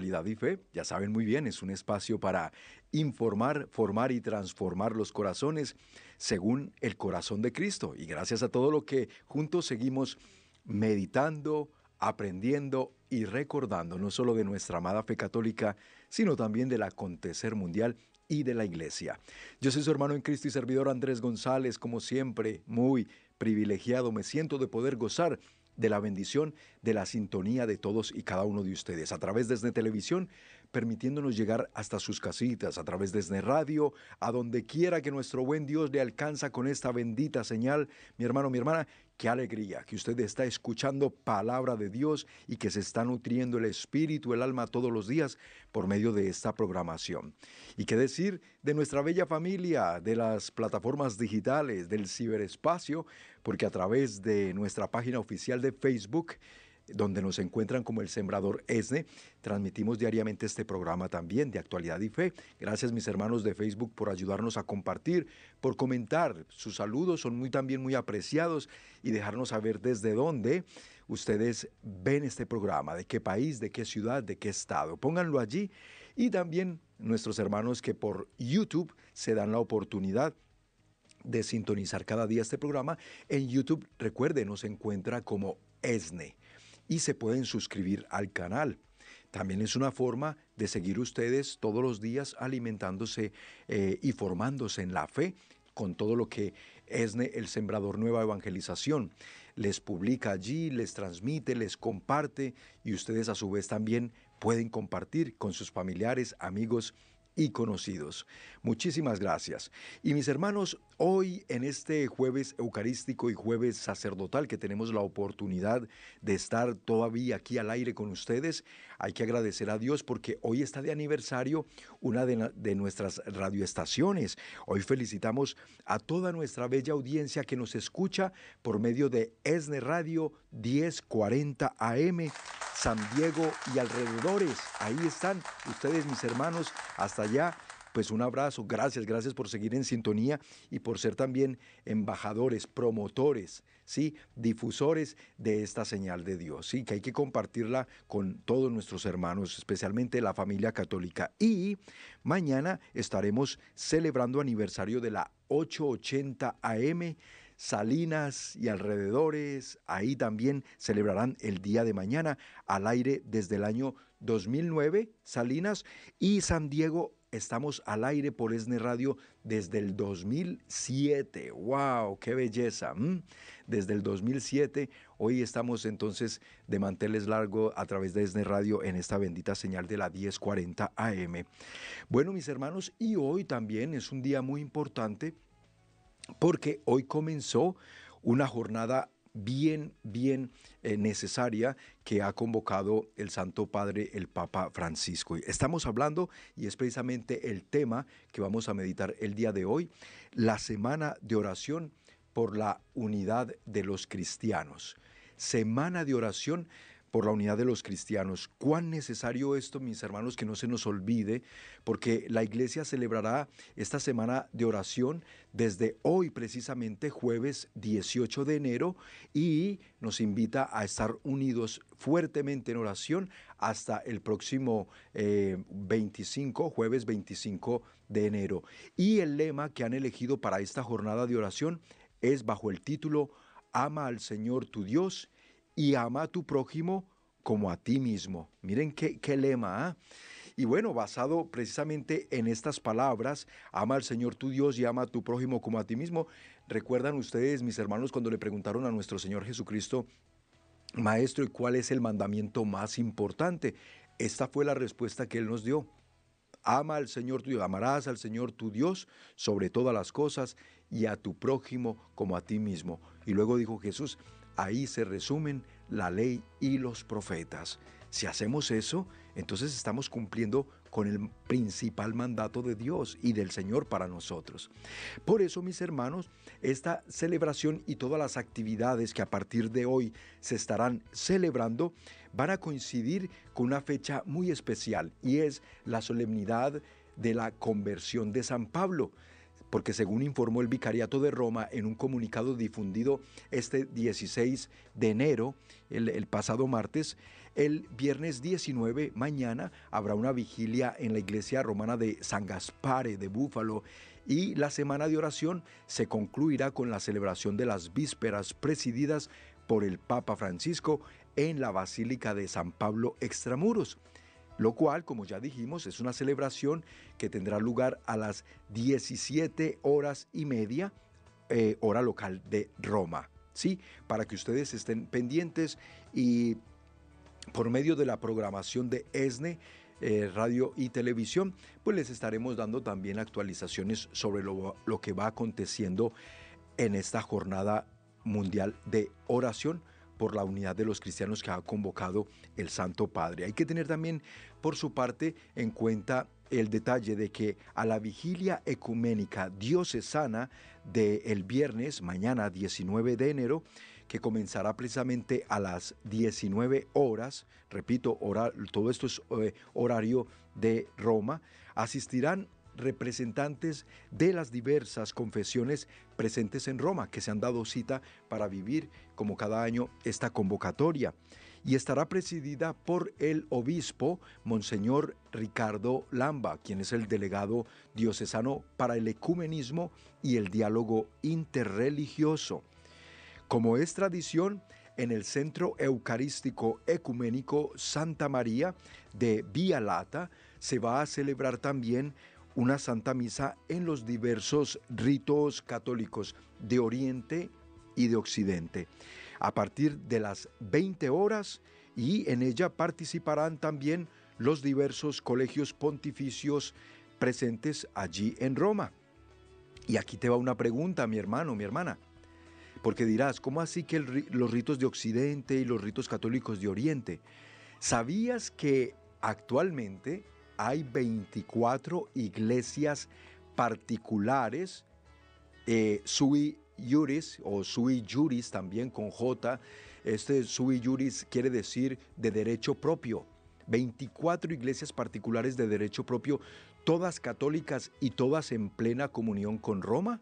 Y Fe, ya saben muy bien, es un espacio para informar, formar y transformar los corazones según el corazón de Cristo. Y gracias a todo lo que juntos seguimos meditando, aprendiendo y recordando no solo de nuestra amada fe católica, sino también del acontecer mundial y de la iglesia. Yo soy su hermano en Cristo y servidor Andrés González, como siempre, muy privilegiado me siento de poder gozar de la bendición de la sintonía de todos y cada uno de ustedes a través de Televisión, permitiéndonos llegar hasta sus casitas, a través de Radio, a donde quiera que nuestro buen Dios le alcanza con esta bendita señal. Mi hermano, mi hermana, Qué alegría que usted está escuchando palabra de Dios y que se está nutriendo el espíritu, el alma todos los días por medio de esta programación. Y qué decir de nuestra bella familia, de las plataformas digitales, del ciberespacio, porque a través de nuestra página oficial de Facebook, donde nos encuentran como el Sembrador ESNE. Transmitimos diariamente este programa también de actualidad y fe. Gracias mis hermanos de Facebook por ayudarnos a compartir, por comentar. Sus saludos son muy también muy apreciados y dejarnos saber desde dónde ustedes ven este programa, de qué país, de qué ciudad, de qué estado. Pónganlo allí y también nuestros hermanos que por YouTube se dan la oportunidad de sintonizar cada día este programa. En YouTube, recuerden, nos encuentra como ESNE y se pueden suscribir al canal. También es una forma de seguir ustedes todos los días alimentándose eh, y formándose en la fe con todo lo que ESNE, el Sembrador Nueva Evangelización, les publica allí, les transmite, les comparte y ustedes a su vez también pueden compartir con sus familiares, amigos y conocidos. Muchísimas gracias. Y mis hermanos, hoy en este jueves eucarístico y jueves sacerdotal que tenemos la oportunidad de estar todavía aquí al aire con ustedes, hay que agradecer a Dios porque hoy está de aniversario una de, nuestras radioestaciones. Hoy felicitamos a toda nuestra bella audiencia que nos escucha por medio de ESNE Radio 1040 AM San Diego y alrededores. Ahí están ustedes, mis hermanos, hasta allá. Pues un abrazo, gracias, gracias por seguir en sintonía y por ser también embajadores, promotores, ¿sí? difusores de esta señal de Dios, ¿sí? que hay que compartirla con todos nuestros hermanos, especialmente la familia católica. Y mañana estaremos celebrando aniversario de la 880 AM Salinas y alrededores, ahí también celebrarán el día de mañana al aire desde el año 2009, Salinas y San Diego. Estamos al aire por ESNE Radio desde el 2007. ¡Wow! ¡Qué belleza! Desde el 2007. Hoy estamos entonces de manteles largo a través de ESNE Radio en esta bendita señal de la 1040 AM. Bueno, mis hermanos, y hoy también es un día muy importante porque hoy comenzó una jornada bien, bien eh, necesaria que ha convocado el Santo Padre, el Papa Francisco. Estamos hablando, y es precisamente el tema que vamos a meditar el día de hoy, la semana de oración por la unidad de los cristianos. Semana de oración por la unidad de los cristianos. Cuán necesario esto, mis hermanos, que no se nos olvide, porque la iglesia celebrará esta semana de oración desde hoy, precisamente jueves 18 de enero, y nos invita a estar unidos fuertemente en oración hasta el próximo 25, eh, jueves 25 de enero. Y el lema que han elegido para esta jornada de oración es bajo el título Ama al Señor tu Dios y ama a tu prójimo como a ti mismo. Miren qué, lema. ¿ah? Y bueno, basado precisamente en estas palabras, ama al Señor tu Dios y ama a tu prójimo como a ti mismo. ¿Recuerdan ustedes, mis hermanos, cuando le preguntaron a nuestro Señor Jesucristo, Maestro, ¿y cuál es el mandamiento más importante? Esta fue la respuesta que Él nos dio. Ama al Señor tu Dios, amarás al Señor tu Dios sobre todas las cosas y a tu prójimo como a ti mismo. Y luego dijo Jesús, Ahí se resumen la ley y los profetas. Si hacemos eso, entonces estamos cumpliendo con el principal mandato de Dios y del Señor para nosotros. Por eso, mis hermanos, esta celebración y todas las actividades que a partir de hoy se estarán celebrando van a coincidir con una fecha muy especial y es la solemnidad de la conversión de San Pablo porque según informó el Vicariato de Roma en un comunicado difundido este 16 de enero, el, pasado martes, el viernes 19, mañana, habrá una vigilia en la iglesia romana de San Gaspare de Búfalo y la semana de oración se concluirá con la celebración de las vísperas presididas por el Papa Francisco en la Basílica de San Pablo Extramuros lo cual, como ya dijimos, es una celebración que tendrá lugar a las 17 horas y media, eh, hora local de Roma. ¿Sí? Para que ustedes estén pendientes y por medio de la programación de ESNE, eh, radio y televisión, pues les estaremos dando también actualizaciones sobre lo, lo que va aconteciendo en esta jornada mundial de oración por la unidad de los cristianos que ha convocado el Santo Padre. Hay que tener también, por su parte, en cuenta el detalle de que a la vigilia ecuménica diocesana del viernes, mañana 19 de enero, que comenzará precisamente a las 19 horas, repito, todo esto es eh, horario de Roma, asistirán representantes de las diversas confesiones presentes en Roma, que se han dado cita para vivir como cada año esta convocatoria. Y estará presidida por el obispo Monseñor Ricardo Lamba, quien es el delegado diocesano para el ecumenismo y el diálogo interreligioso. Como es tradición, en el Centro Eucarístico Ecuménico Santa María de Vía Lata se va a celebrar también una Santa Misa en los diversos ritos católicos de Oriente y de Occidente, a partir de las 20 horas y en ella participarán también los diversos colegios pontificios presentes allí en Roma. Y aquí te va una pregunta, mi hermano, mi hermana, porque dirás, ¿cómo así que los ritos de Occidente y los ritos católicos de Oriente? ¿Sabías que actualmente hay 24 iglesias particulares, eh, sui juris o sui juris también con J. Este sui juris quiere decir de derecho propio. 24 iglesias particulares de derecho propio, todas católicas y todas en plena comunión con Roma.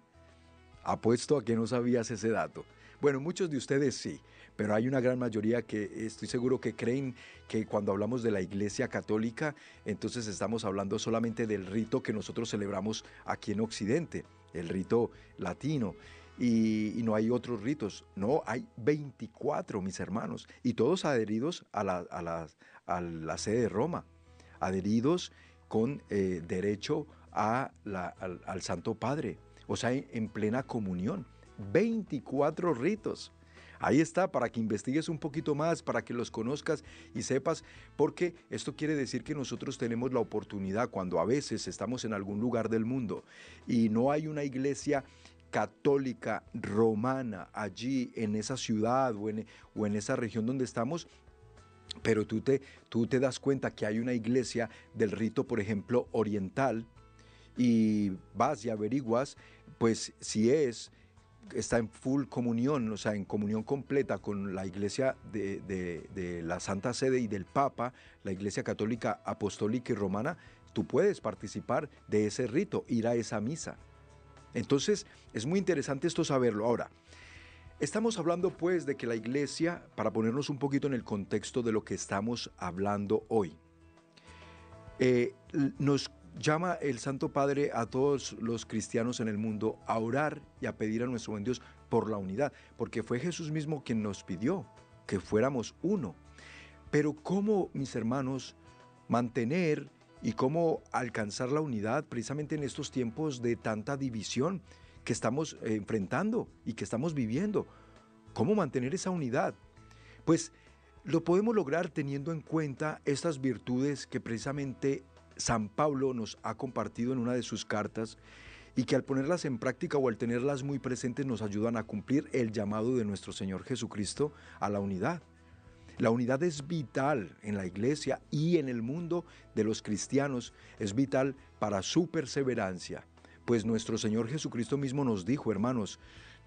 Apuesto a que no sabías ese dato. Bueno, muchos de ustedes sí, pero hay una gran mayoría que estoy seguro que creen que cuando hablamos de la Iglesia Católica, entonces estamos hablando solamente del rito que nosotros celebramos aquí en Occidente, el rito latino. Y, no hay otros ritos. No, hay 24, mis hermanos, y todos adheridos a la, sede de Roma, adheridos con eh, derecho al, Santo Padre, o sea, en plena comunión. 24 ritos. Ahí está, para que investigues un poquito más, para que los conozcas y sepas, porque esto quiere decir que nosotros tenemos la oportunidad cuando a veces estamos en algún lugar del mundo y no hay una iglesia católica romana allí en esa ciudad o en, esa región donde estamos, pero tú te, tú te das cuenta que hay una iglesia del rito, por ejemplo, oriental, y vas y averiguas, pues si es está en full comunión, o sea, en comunión completa con la iglesia de, la Santa Sede y del Papa, la iglesia católica apostólica y romana, tú puedes participar de ese rito, ir a esa misa. Entonces, es muy interesante esto saberlo. Ahora, estamos hablando pues de que la iglesia, para ponernos un poquito en el contexto de lo que estamos hablando hoy, eh, nos llama el Santo Padre a todos los cristianos en el mundo a orar y a pedir a nuestro buen Dios por la unidad, porque fue Jesús mismo quien nos pidió que fuéramos uno. Pero ¿cómo, mis hermanos, mantener y cómo alcanzar la unidad precisamente en estos tiempos de tanta división que estamos eh, enfrentando y que estamos viviendo? ¿Cómo mantener esa unidad? Pues lo podemos lograr teniendo en cuenta estas virtudes que precisamente San Pablo nos ha compartido en una de sus cartas y que al ponerlas en práctica o al tenerlas muy presentes nos ayudan a cumplir el llamado de nuestro Señor Jesucristo a la unidad. La unidad es vital en la iglesia y en el mundo de los cristianos, es vital para su perseverancia, pues nuestro Señor Jesucristo mismo nos dijo, hermanos,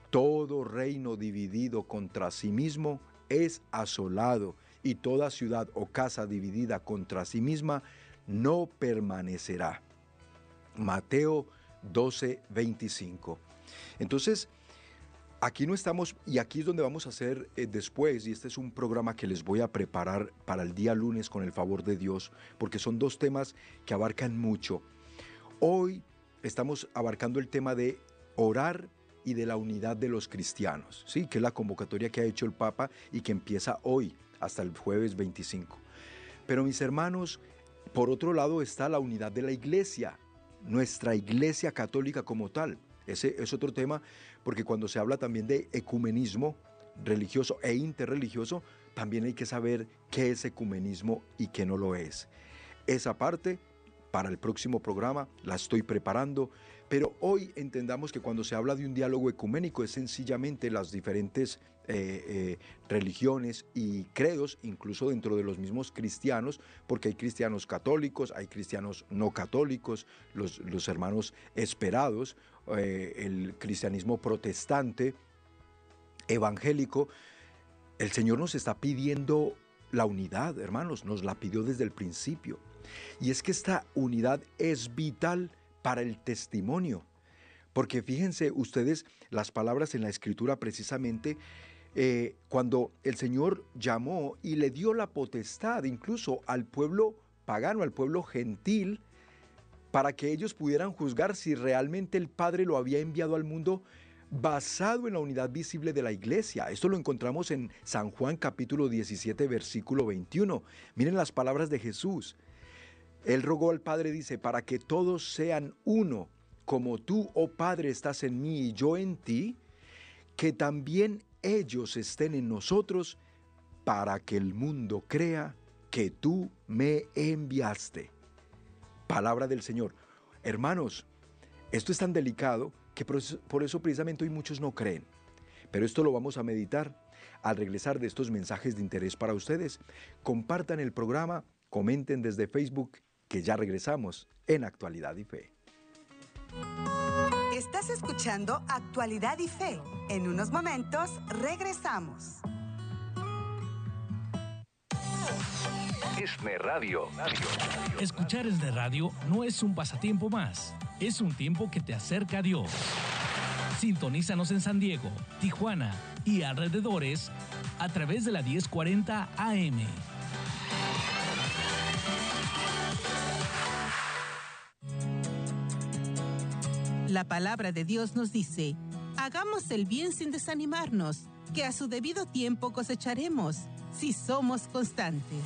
todo reino dividido contra sí mismo es asolado y toda ciudad o casa dividida contra sí misma no permanecerá. Mateo 12, 25. Entonces, Aquí no estamos, y aquí es donde vamos a hacer eh, después, y este es un programa que les voy a preparar para el día lunes con el favor de Dios, porque son dos temas que abarcan mucho. Hoy estamos abarcando el tema de orar y de la unidad de los cristianos, ¿sí? que es la convocatoria que ha hecho el Papa y que empieza hoy hasta el jueves 25. Pero mis hermanos, por otro lado está la unidad de la iglesia, nuestra iglesia católica como tal. Ese es otro tema porque cuando se habla también de ecumenismo religioso e interreligioso, también hay que saber qué es ecumenismo y qué no lo es. Esa parte para el próximo programa la estoy preparando, pero hoy entendamos que cuando se habla de un diálogo ecuménico es sencillamente las diferentes eh, eh, religiones y credos, incluso dentro de los mismos cristianos, porque hay cristianos católicos, hay cristianos no católicos, los, los hermanos esperados, eh, el cristianismo protestante, evangélico, el Señor nos está pidiendo la unidad, hermanos, nos la pidió desde el principio. Y es que esta unidad es vital para el testimonio. Porque fíjense ustedes las palabras en la escritura precisamente eh, cuando el Señor llamó y le dio la potestad incluso al pueblo pagano, al pueblo gentil, para que ellos pudieran juzgar si realmente el Padre lo había enviado al mundo basado en la unidad visible de la iglesia. Esto lo encontramos en San Juan capítulo 17 versículo 21. Miren las palabras de Jesús. Él rogó al Padre, dice, para que todos sean uno, como tú, oh Padre, estás en mí y yo en ti, que también ellos estén en nosotros, para que el mundo crea que tú me enviaste palabra del Señor. Hermanos, esto es tan delicado que por eso, precisamente hoy muchos no creen. Pero esto lo vamos a meditar al regresar de estos mensajes de interés para ustedes. Compartan el programa, comenten desde Facebook que ya regresamos en Actualidad y Fe. Estás escuchando Actualidad y Fe. En unos momentos regresamos. ESNE Radio. Escuchar ESNE Radio no es un pasatiempo más, es un tiempo que te acerca a Dios. Sintonízanos en San Diego, Tijuana y alrededores a través de la 1040 AM. La palabra de Dios nos dice, hagamos el bien sin desanimarnos, que a su debido tiempo cosecharemos si somos constantes.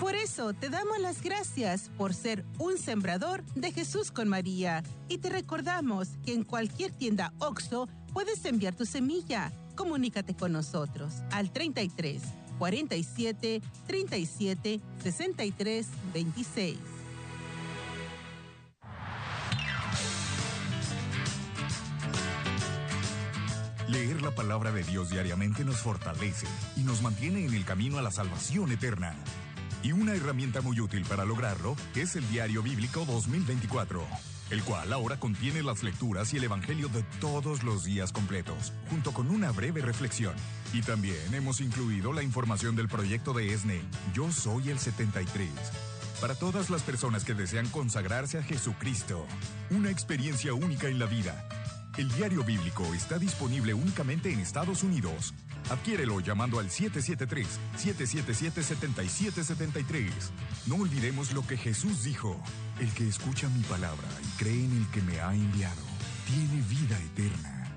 Por eso te damos las gracias por ser un sembrador de Jesús con María y te recordamos que en cualquier tienda OXO puedes enviar tu semilla. Comunícate con nosotros al 33 47 37 63 26. Leer la palabra de Dios diariamente nos fortalece y nos mantiene en el camino a la salvación eterna. Y una herramienta muy útil para lograrlo es el Diario Bíblico 2024, el cual ahora contiene las lecturas y el Evangelio de todos los días completos, junto con una breve reflexión. Y también hemos incluido la información del proyecto de ESNE, Yo Soy el 73 para todas las personas que desean consagrarse a Jesucristo. Una experiencia única en la vida. El diario bíblico está disponible únicamente en Estados Unidos. Adquiérelo llamando al 773-777-7773. No olvidemos lo que Jesús dijo. El que escucha mi palabra y cree en el que me ha enviado, tiene vida eterna.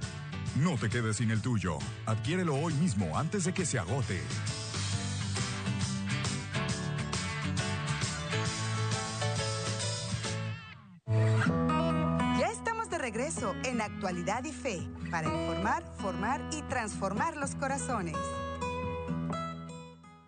No te quedes sin el tuyo. Adquiérelo hoy mismo antes de que se agote. Actualidad y Fe para informar, formar y transformar los corazones.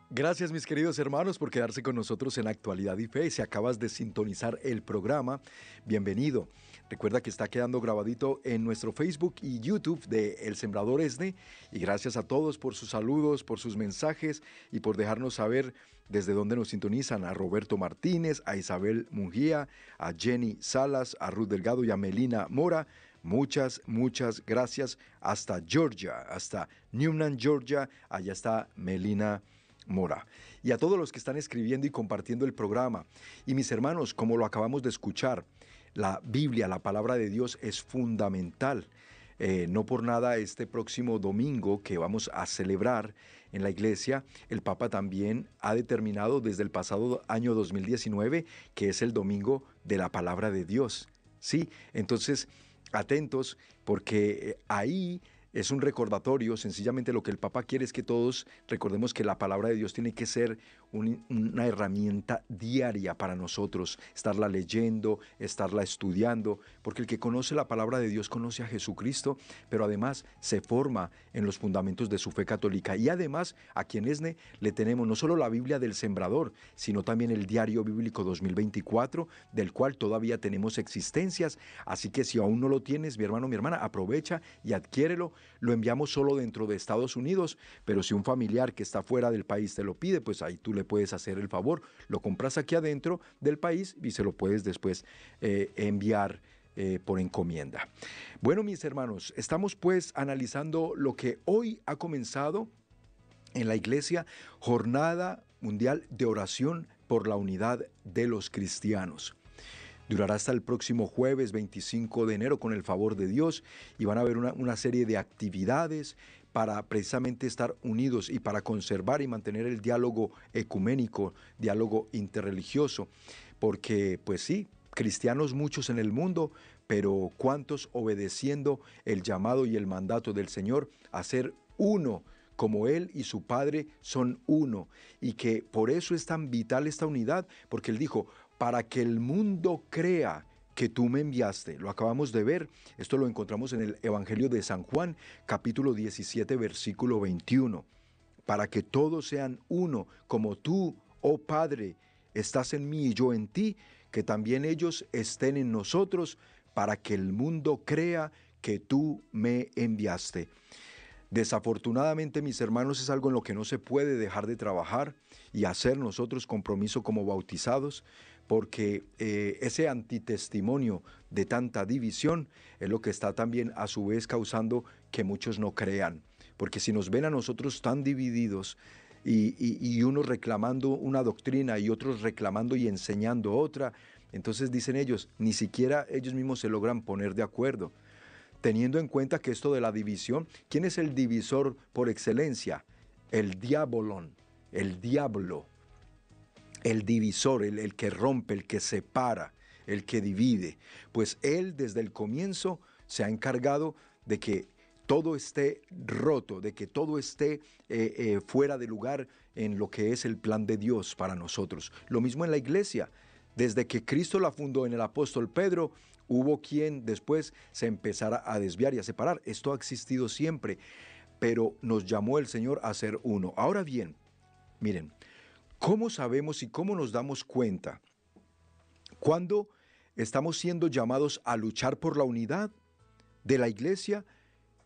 Gracias mis queridos hermanos por quedarse con nosotros en Actualidad y Fe. Si acabas de sintonizar el programa, bienvenido. Recuerda que está quedando grabadito en nuestro Facebook y YouTube de El Sembrador Esne. Y gracias a todos por sus saludos, por sus mensajes y por dejarnos saber desde dónde nos sintonizan. A Roberto Martínez, a Isabel Mungía, a Jenny Salas, a Ruth Delgado y a Melina Mora. Muchas, muchas gracias. Hasta Georgia, hasta Newman, Georgia. Allá está Melina Mora. Y a todos los que están escribiendo y compartiendo el programa. Y mis hermanos, como lo acabamos de escuchar, la Biblia, la palabra de Dios es fundamental. Eh, no por nada este próximo domingo que vamos a celebrar en la iglesia, el Papa también ha determinado desde el pasado año 2019 que es el domingo de la palabra de Dios. Sí, entonces atentos porque eh, ahí es un recordatorio, sencillamente lo que el Papa quiere es que todos recordemos que la palabra de Dios tiene que ser una herramienta diaria para nosotros, estarla leyendo, estarla estudiando, porque el que conoce la palabra de Dios conoce a Jesucristo, pero además se forma en los fundamentos de su fe católica. Y además a quien Esne le tenemos no solo la Biblia del Sembrador, sino también el Diario Bíblico 2024, del cual todavía tenemos existencias. Así que si aún no lo tienes, mi hermano, mi hermana, aprovecha y adquiérelo. Lo enviamos solo dentro de Estados Unidos, pero si un familiar que está fuera del país te lo pide, pues ahí tú le puedes hacer el favor. Lo compras aquí adentro del país y se lo puedes después eh, enviar. Eh, por encomienda. Bueno, mis hermanos, estamos pues analizando lo que hoy ha comenzado en la iglesia, Jornada Mundial de Oración por la Unidad de los Cristianos. Durará hasta el próximo jueves 25 de enero con el favor de Dios y van a haber una, una serie de actividades, para precisamente estar unidos y para conservar y mantener el diálogo ecuménico, diálogo interreligioso, porque pues sí, cristianos muchos en el mundo, pero cuántos obedeciendo el llamado y el mandato del Señor a ser uno como Él y su Padre son uno, y que por eso es tan vital esta unidad, porque Él dijo, para que el mundo crea que tú me enviaste. Lo acabamos de ver. Esto lo encontramos en el Evangelio de San Juan, capítulo 17, versículo 21. Para que todos sean uno, como tú, oh Padre, estás en mí y yo en ti, que también ellos estén en nosotros, para que el mundo crea que tú me enviaste. Desafortunadamente, mis hermanos, es algo en lo que no se puede dejar de trabajar y hacer nosotros compromiso como bautizados, porque eh, ese antitestimonio de tanta división es lo que está también a su vez causando que muchos no crean. Porque si nos ven a nosotros tan divididos y, y unos reclamando una doctrina y otros reclamando y enseñando otra, entonces dicen ellos, ni siquiera ellos mismos se logran poner de acuerdo. Teniendo en cuenta que esto de la división, ¿quién es el divisor por excelencia? El diabolón, el diablo el divisor, el, que rompe, el que separa, el que divide. Pues Él desde el comienzo se ha encargado de que todo esté roto, de que todo esté eh, eh, fuera de lugar en lo que es el plan de Dios para nosotros. Lo mismo en la iglesia. Desde que Cristo la fundó en el apóstol Pedro, hubo quien después se empezara a desviar y a separar. Esto ha existido siempre, pero nos llamó el Señor a ser uno. Ahora bien, miren, ¿Cómo sabemos y cómo nos damos cuenta cuando estamos siendo llamados a luchar por la unidad de la iglesia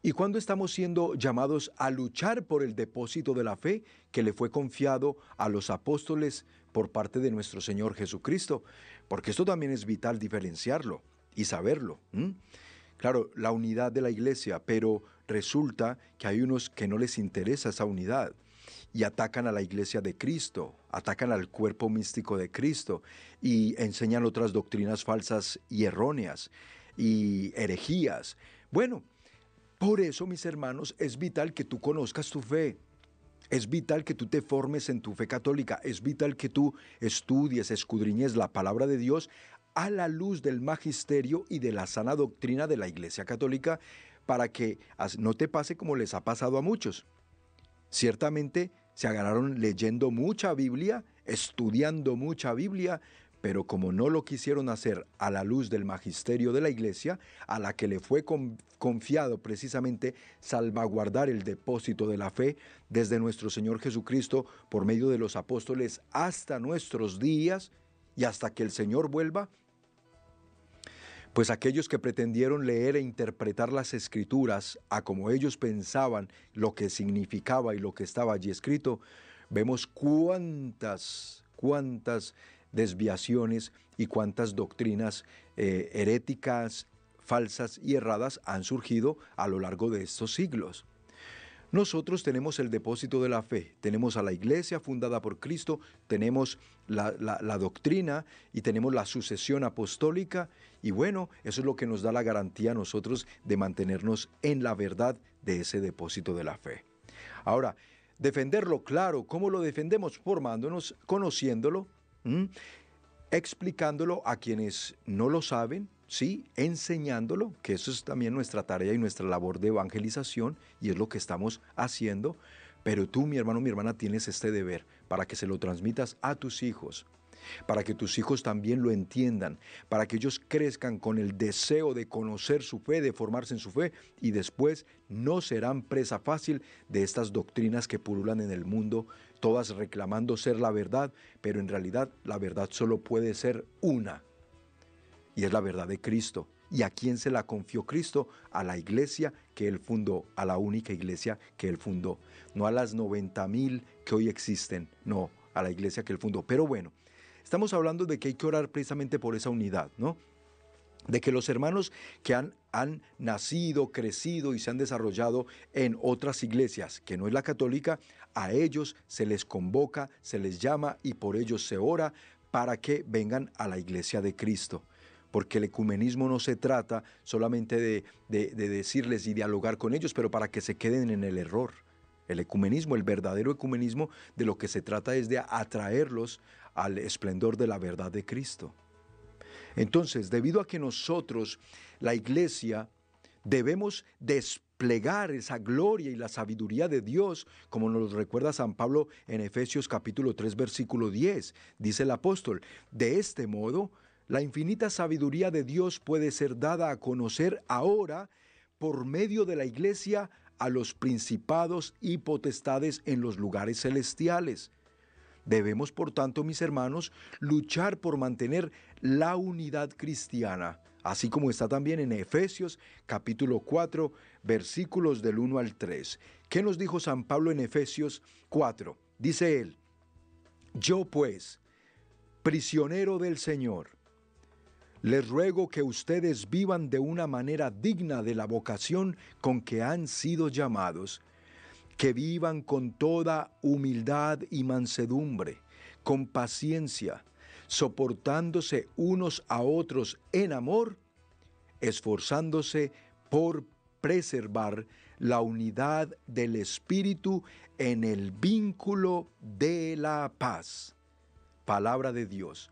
y cuando estamos siendo llamados a luchar por el depósito de la fe que le fue confiado a los apóstoles por parte de nuestro Señor Jesucristo? Porque esto también es vital diferenciarlo y saberlo. Claro, la unidad de la iglesia, pero resulta que hay unos que no les interesa esa unidad y atacan a la iglesia de Cristo, atacan al cuerpo místico de Cristo y enseñan otras doctrinas falsas y erróneas y herejías. Bueno, por eso, mis hermanos, es vital que tú conozcas tu fe. Es vital que tú te formes en tu fe católica. Es vital que tú estudies, escudriñes la palabra de Dios a la luz del magisterio y de la sana doctrina de la Iglesia Católica para que no te pase como les ha pasado a muchos. Ciertamente se agarraron leyendo mucha Biblia, estudiando mucha Biblia, pero como no lo quisieron hacer a la luz del magisterio de la iglesia, a la que le fue confiado precisamente salvaguardar el depósito de la fe desde nuestro Señor Jesucristo por medio de los apóstoles hasta nuestros días y hasta que el Señor vuelva, pues aquellos que pretendieron leer e interpretar las escrituras a como ellos pensaban lo que significaba y lo que estaba allí escrito, vemos cuántas, cuántas desviaciones y cuántas doctrinas eh, heréticas, falsas y erradas han surgido a lo largo de estos siglos. Nosotros tenemos el depósito de la fe, tenemos a la iglesia fundada por Cristo, tenemos la, doctrina y tenemos la sucesión apostólica y bueno, eso es lo que nos da la garantía a nosotros de mantenernos en la verdad de ese depósito de la fe. Ahora, defenderlo claro, ¿cómo lo defendemos? Formándonos, conociéndolo, explicándolo a quienes no lo saben, sí, enseñándolo, que eso es también nuestra tarea y nuestra labor de evangelización y es lo que estamos haciendo. Pero tú, mi hermano, mi hermana, tienes este deber para que se lo transmitas a tus hijos, para que tus hijos también lo entiendan, para que ellos crezcan con el deseo de conocer su fe, de formarse en su fe, y después no serán presa fácil de estas doctrinas que pululan en el mundo, todas reclamando ser la verdad, pero en realidad la verdad solo puede ser una, y es la verdad de Cristo. ¿Y a quién se la confió Cristo? A la iglesia que Él fundó, a la única iglesia que Él fundó. No a las 90 mil que hoy existen, no, a la iglesia que Él fundó. Pero bueno, Estamos hablando de que hay que orar precisamente por esa unidad, ¿no? De que los hermanos que han, han nacido, crecido y se han desarrollado en otras iglesias, que no es la católica, a ellos se les convoca, se les llama y por ellos se ora para que vengan a la iglesia de Cristo porque el ecumenismo no se trata solamente de, de, decirles y dialogar con ellos, pero para que se queden en el error. El ecumenismo, el verdadero ecumenismo, de lo que se trata es de atraerlos al esplendor de la verdad de Cristo. Entonces, debido a que nosotros, la iglesia, debemos desplegar esa gloria y la sabiduría de Dios, como nos lo recuerda San Pablo en Efesios capítulo 3 versículo 10, dice el apóstol, de este modo, la infinita sabiduría de Dios puede ser dada a conocer ahora por medio de la iglesia a los principados y potestades en los lugares celestiales. Debemos, por tanto, mis hermanos, luchar por mantener la unidad cristiana, así como está también en Efesios capítulo 4, versículos del 1 al 3. ¿Qué nos dijo San Pablo en Efesios 4? Dice él, yo pues, prisionero del Señor, les ruego que ustedes vivan de una manera digna de la vocación con que han sido llamados que vivan con toda humildad y mansedumbre, con paciencia, soportándose unos a otros en amor, esforzándose por preservar la unidad del Espíritu en el vínculo de la paz. Palabra de Dios.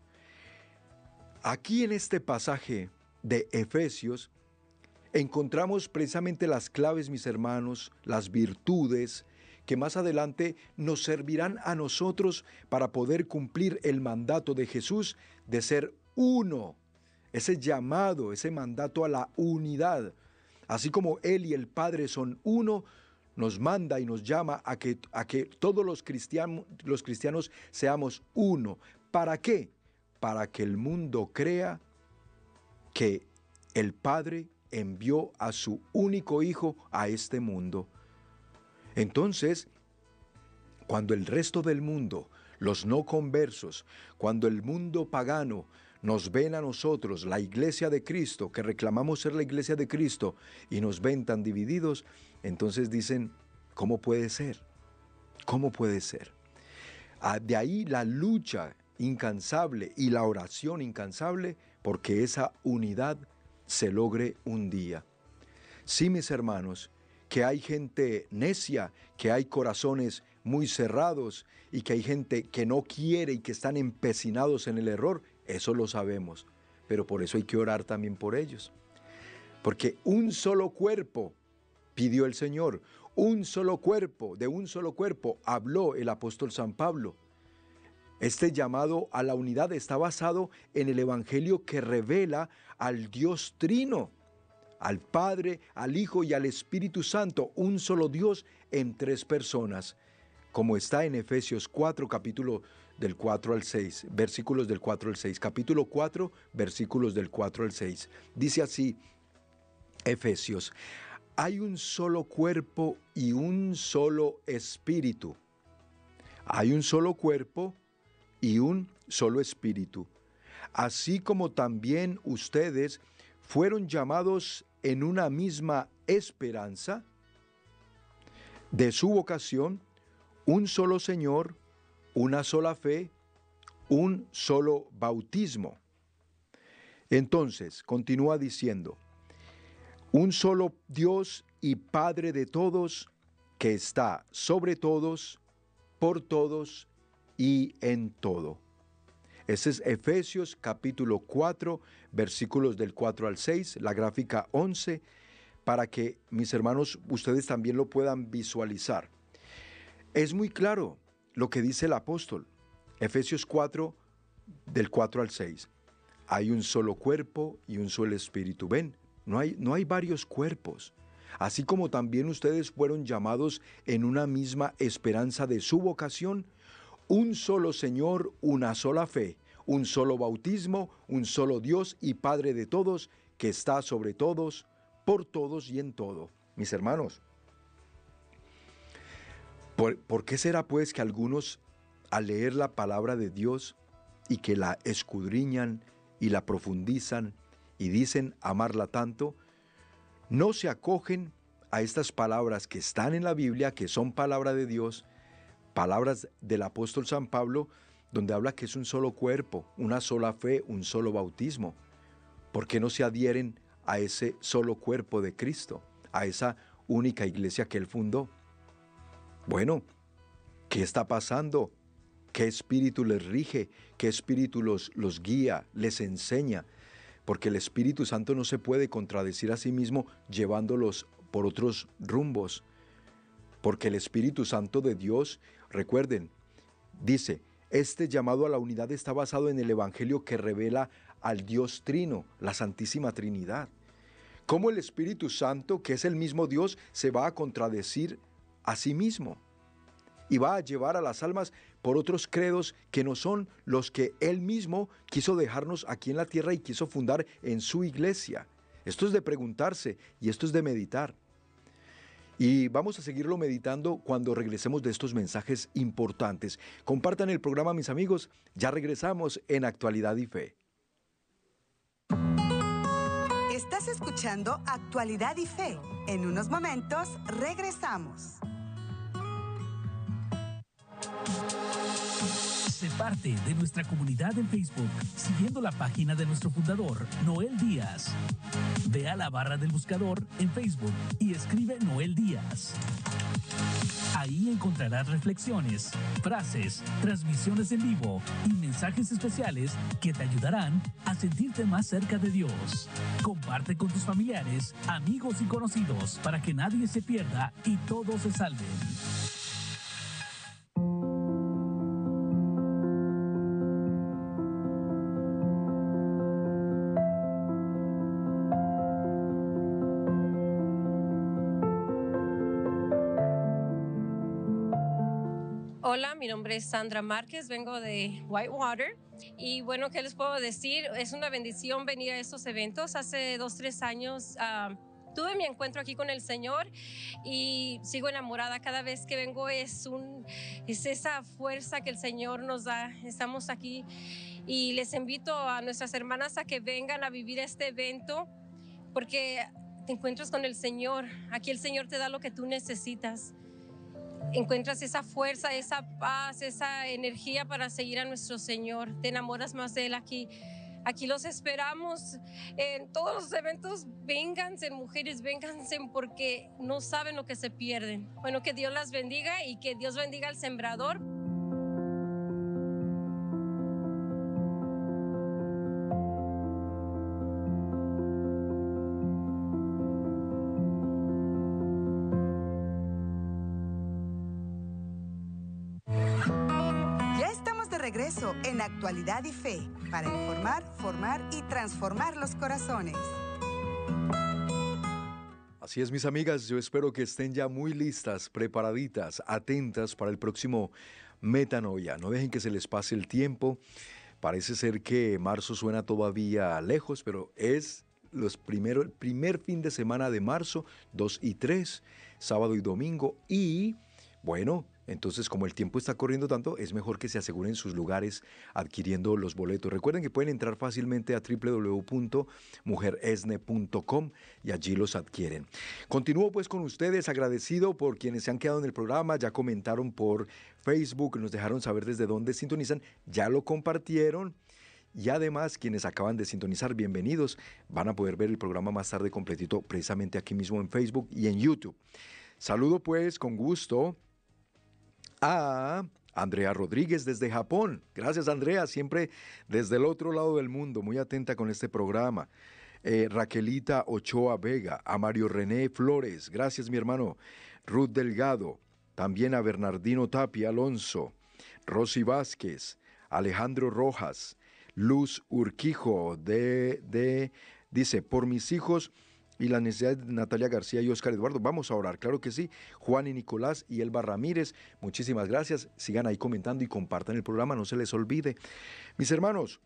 Aquí en este pasaje de Efesios encontramos precisamente las claves, mis hermanos, las virtudes, que más adelante nos servirán a nosotros para poder cumplir el mandato de Jesús de ser uno, ese llamado, ese mandato a la unidad. Así como Él y el Padre son uno, nos manda y nos llama a que, a que todos los, cristianos, los cristianos seamos uno. ¿Para qué? Para que el mundo crea que el Padre envió a su único Hijo a este mundo. Entonces, cuando el resto del mundo, los no conversos, cuando el mundo pagano nos ven a nosotros, la iglesia de Cristo, que reclamamos ser la iglesia de Cristo, y nos ven tan divididos, entonces dicen, ¿cómo puede ser? ¿Cómo puede ser? Ah, de ahí la lucha incansable y la oración incansable porque esa unidad se logre un día. Sí, mis hermanos, que hay gente necia, que hay corazones muy cerrados y que hay gente que no quiere y que están empecinados en el error, eso lo sabemos, pero por eso hay que orar también por ellos. Porque un solo cuerpo pidió el Señor, un solo cuerpo, de un solo cuerpo habló el apóstol San Pablo. Este llamado a la unidad está basado en el Evangelio que revela al Dios Trino, al Padre, al Hijo y al Espíritu Santo, un solo Dios en tres personas, como está en Efesios 4, capítulo del 4 al 6, versículos del 4 al 6, capítulo 4, versículos del 4 al 6. Dice así, Efesios, hay un solo cuerpo y un solo espíritu. Hay un solo cuerpo y un solo espíritu, así como también ustedes fueron llamados en una misma esperanza de su vocación, un solo Señor, una sola fe, un solo bautismo. Entonces, continúa diciendo, un solo Dios y Padre de todos, que está sobre todos, por todos y en todo. Ese es Efesios capítulo 4, versículos del 4 al 6, la gráfica 11, para que mis hermanos ustedes también lo puedan visualizar. Es muy claro lo que dice el apóstol. Efesios 4, del 4 al 6. Hay un solo cuerpo y un solo espíritu. Ven, no hay, no hay varios cuerpos. Así como también ustedes fueron llamados en una misma esperanza de su vocación, un solo Señor, una sola fe, un solo bautismo, un solo Dios y Padre de todos, que está sobre todos, por todos y en todo. Mis hermanos, ¿por, ¿por qué será pues que algunos al leer la palabra de Dios y que la escudriñan y la profundizan y dicen amarla tanto, no se acogen a estas palabras que están en la Biblia, que son palabra de Dios, palabras del apóstol San Pablo, donde habla que es un solo cuerpo, una sola fe, un solo bautismo. ¿Por qué no se adhieren a ese solo cuerpo de Cristo, a esa única iglesia que él fundó? Bueno, ¿qué está pasando? ¿Qué espíritu les rige? ¿Qué espíritu los, los guía, les enseña? Porque el Espíritu Santo no se puede contradecir a sí mismo llevándolos por otros rumbos. Porque el Espíritu Santo de Dios, recuerden, dice, este llamado a la unidad está basado en el Evangelio que revela al Dios Trino, la Santísima Trinidad. ¿Cómo el Espíritu Santo, que es el mismo Dios, se va a contradecir a sí mismo? Y va a llevar a las almas por otros credos que no son los que Él mismo quiso dejarnos aquí en la tierra y quiso fundar en su iglesia. Esto es de preguntarse y esto es de meditar. Y vamos a seguirlo meditando cuando regresemos de estos mensajes importantes. Compartan el programa, mis amigos. Ya regresamos en Actualidad y Fe. Estás escuchando Actualidad y Fe. En unos momentos regresamos. Parte de nuestra comunidad en Facebook siguiendo la página de nuestro fundador, Noel Díaz. Ve a la barra del buscador en Facebook y escribe Noel Díaz. Ahí encontrarás reflexiones, frases, transmisiones en vivo y mensajes especiales que te ayudarán a sentirte más cerca de Dios. Comparte con tus familiares, amigos y conocidos para que nadie se pierda y todos se salven. Mi nombre es Sandra Márquez, vengo de Whitewater y bueno, ¿qué les puedo decir? Es una bendición venir a estos eventos. Hace dos, tres años uh, tuve mi encuentro aquí con el Señor y sigo enamorada. Cada vez que vengo es, un, es esa fuerza que el Señor nos da. Estamos aquí y les invito a nuestras hermanas a que vengan a vivir este evento porque te encuentras con el Señor. Aquí el Señor te da lo que tú necesitas encuentras esa fuerza, esa paz, esa energía para seguir a nuestro Señor. Te enamoras más de Él aquí. Aquí los esperamos en todos los eventos. Vénganse, mujeres, vénganse porque no saben lo que se pierden. Bueno, que Dios las bendiga y que Dios bendiga al sembrador. Actualidad y Fe para informar, formar y transformar los corazones. Así es, mis amigas, yo espero que estén ya muy listas, preparaditas, atentas para el próximo Metanoia. No dejen que se les pase el tiempo. Parece ser que marzo suena todavía lejos, pero es los primero, el primer fin de semana de marzo, 2 y 3, sábado y domingo. Y bueno, Entonces, como el tiempo está corriendo tanto, es mejor que se aseguren sus lugares adquiriendo los boletos. Recuerden que pueden entrar fácilmente a www.mujeresne.com y allí los adquieren. Continúo pues con ustedes, agradecido por quienes se han quedado en el programa, ya comentaron por Facebook, nos dejaron saber desde dónde sintonizan, ya lo compartieron. Y además, quienes acaban de sintonizar, bienvenidos. Van a poder ver el programa más tarde completito, precisamente aquí mismo en Facebook y en YouTube. Saludo pues con gusto a Andrea Rodríguez desde Japón. Gracias Andrea, siempre desde el otro lado del mundo, muy atenta con este programa. Eh, Raquelita Ochoa Vega, a Mario René Flores, gracias mi hermano. Ruth Delgado, también a Bernardino Tapia Alonso, Rosy Vázquez, Alejandro Rojas, Luz Urquijo de, de dice, por mis hijos y la necesidad de Natalia García y Oscar Eduardo. Vamos a orar, claro que sí. Juan y Nicolás y Elba Ramírez, muchísimas gracias. Sigan ahí comentando y compartan el programa, no se les olvide. Mis hermanos,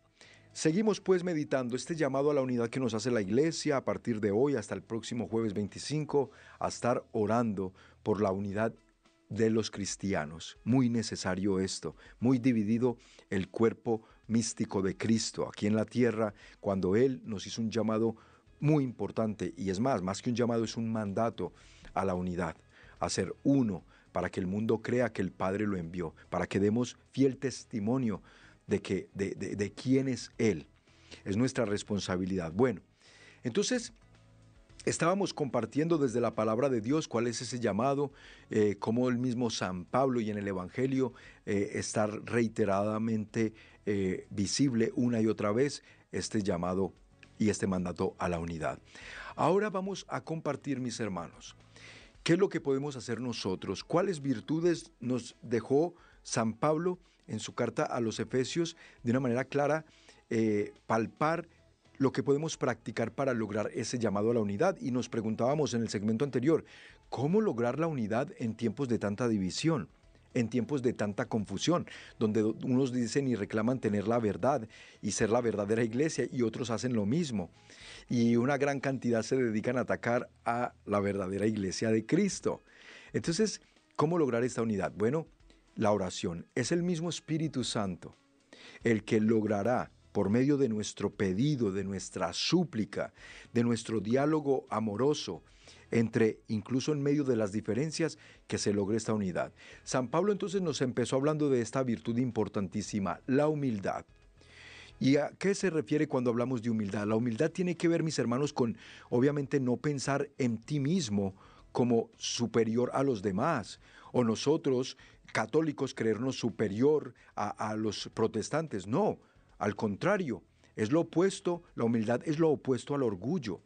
seguimos pues meditando este llamado a la unidad que nos hace la iglesia a partir de hoy hasta el próximo jueves 25 a estar orando por la unidad de los cristianos. Muy necesario esto, muy dividido el cuerpo místico de Cristo aquí en la tierra, cuando Él nos hizo un llamado muy importante y es más, más que un llamado es un mandato a la unidad, a ser uno, para que el mundo crea que el Padre lo envió, para que demos fiel testimonio de, que, de, quién es Él. Es nuestra responsabilidad. Bueno, entonces estábamos compartiendo desde la palabra de Dios cuál es ese llamado, eh, cómo el mismo San Pablo y en el Evangelio eh, está reiteradamente eh, visible una y otra vez este llamado y este mandato a la unidad. Ahora vamos a compartir, mis hermanos, qué es lo que podemos hacer nosotros, cuáles virtudes nos dejó San Pablo en su carta a los Efesios de una manera clara, eh, palpar lo que podemos practicar para lograr ese llamado a la unidad. Y nos preguntábamos en el segmento anterior, ¿cómo lograr la unidad en tiempos de tanta división? En tiempos de tanta confusión, donde unos dicen y reclaman tener la verdad y ser la verdadera iglesia y otros hacen lo mismo. Y una gran cantidad se dedican a atacar a la verdadera iglesia de Cristo. Entonces, ¿cómo lograr esta unidad? Bueno, la oración es el mismo Espíritu Santo el que logrará por medio de nuestro pedido, de nuestra súplica, de nuestro diálogo amoroso, entre, incluso en medio de las diferencias, que se logre esta unidad. San Pablo entonces nos empezó hablando de esta virtud importantísima, la humildad. ¿Y a qué se refiere cuando hablamos de humildad? La humildad tiene que ver, mis hermanos, con obviamente no pensar en ti mismo como superior a los demás, o nosotros, católicos, creernos superior a, a los protestantes. No, al contrario, es lo opuesto, la humildad es lo opuesto al orgullo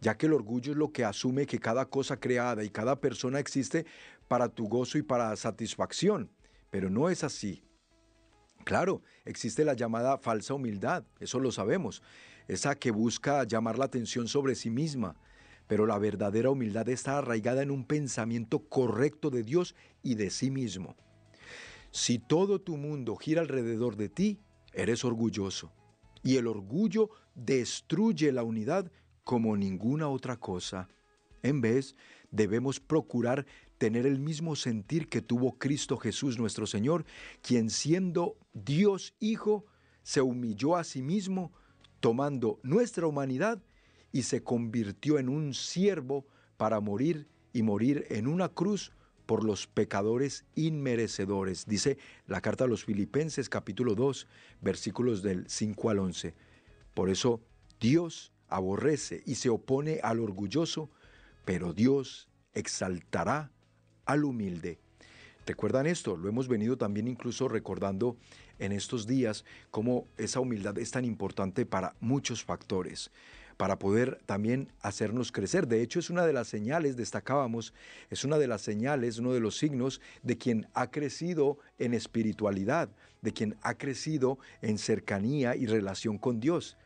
ya que el orgullo es lo que asume que cada cosa creada y cada persona existe para tu gozo y para satisfacción, pero no es así. Claro, existe la llamada falsa humildad, eso lo sabemos, esa que busca llamar la atención sobre sí misma, pero la verdadera humildad está arraigada en un pensamiento correcto de Dios y de sí mismo. Si todo tu mundo gira alrededor de ti, eres orgulloso, y el orgullo destruye la unidad como ninguna otra cosa. En vez, debemos procurar tener el mismo sentir que tuvo Cristo Jesús nuestro Señor, quien siendo Dios Hijo, se humilló a sí mismo, tomando nuestra humanidad y se convirtió en un siervo para morir y morir en una cruz por los pecadores inmerecedores. Dice la carta a los Filipenses capítulo 2, versículos del 5 al 11. Por eso Dios aborrece y se opone al orgulloso, pero Dios exaltará al humilde. ¿Recuerdan esto? Lo hemos venido también incluso recordando en estos días cómo esa humildad es tan importante para muchos factores, para poder también hacernos crecer. De hecho, es una de las señales, destacábamos, es una de las señales, uno de los signos de quien ha crecido en espiritualidad, de quien ha crecido en cercanía y relación con Dios.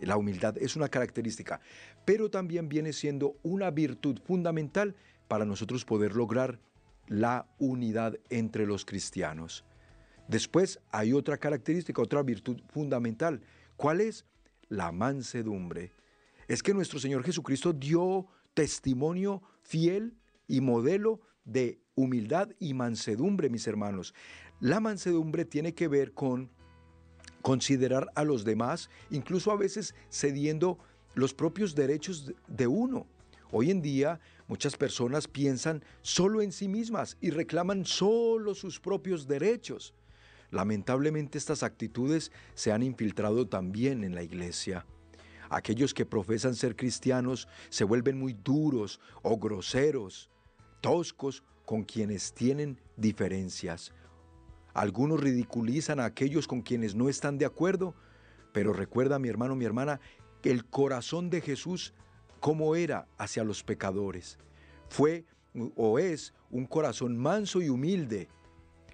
La humildad es una característica, pero también viene siendo una virtud fundamental para nosotros poder lograr la unidad entre los cristianos. Después hay otra característica, otra virtud fundamental. ¿Cuál es? La mansedumbre. Es que nuestro Señor Jesucristo dio testimonio fiel y modelo de humildad y mansedumbre, mis hermanos. La mansedumbre tiene que ver con considerar a los demás, incluso a veces cediendo los propios derechos de uno. Hoy en día muchas personas piensan solo en sí mismas y reclaman solo sus propios derechos. Lamentablemente estas actitudes se han infiltrado también en la iglesia. Aquellos que profesan ser cristianos se vuelven muy duros o groseros, toscos con quienes tienen diferencias. Algunos ridiculizan a aquellos con quienes no están de acuerdo, pero recuerda mi hermano, mi hermana, el corazón de Jesús cómo era hacia los pecadores. Fue o es un corazón manso y humilde,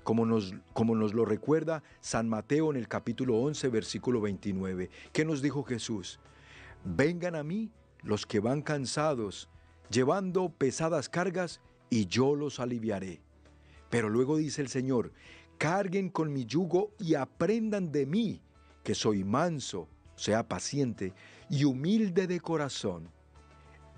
como nos, como nos lo recuerda San Mateo en el capítulo 11, versículo 29. ¿Qué nos dijo Jesús? Vengan a mí los que van cansados, llevando pesadas cargas, y yo los aliviaré. Pero luego dice el Señor, carguen con mi yugo y aprendan de mí, que soy manso, sea paciente y humilde de corazón,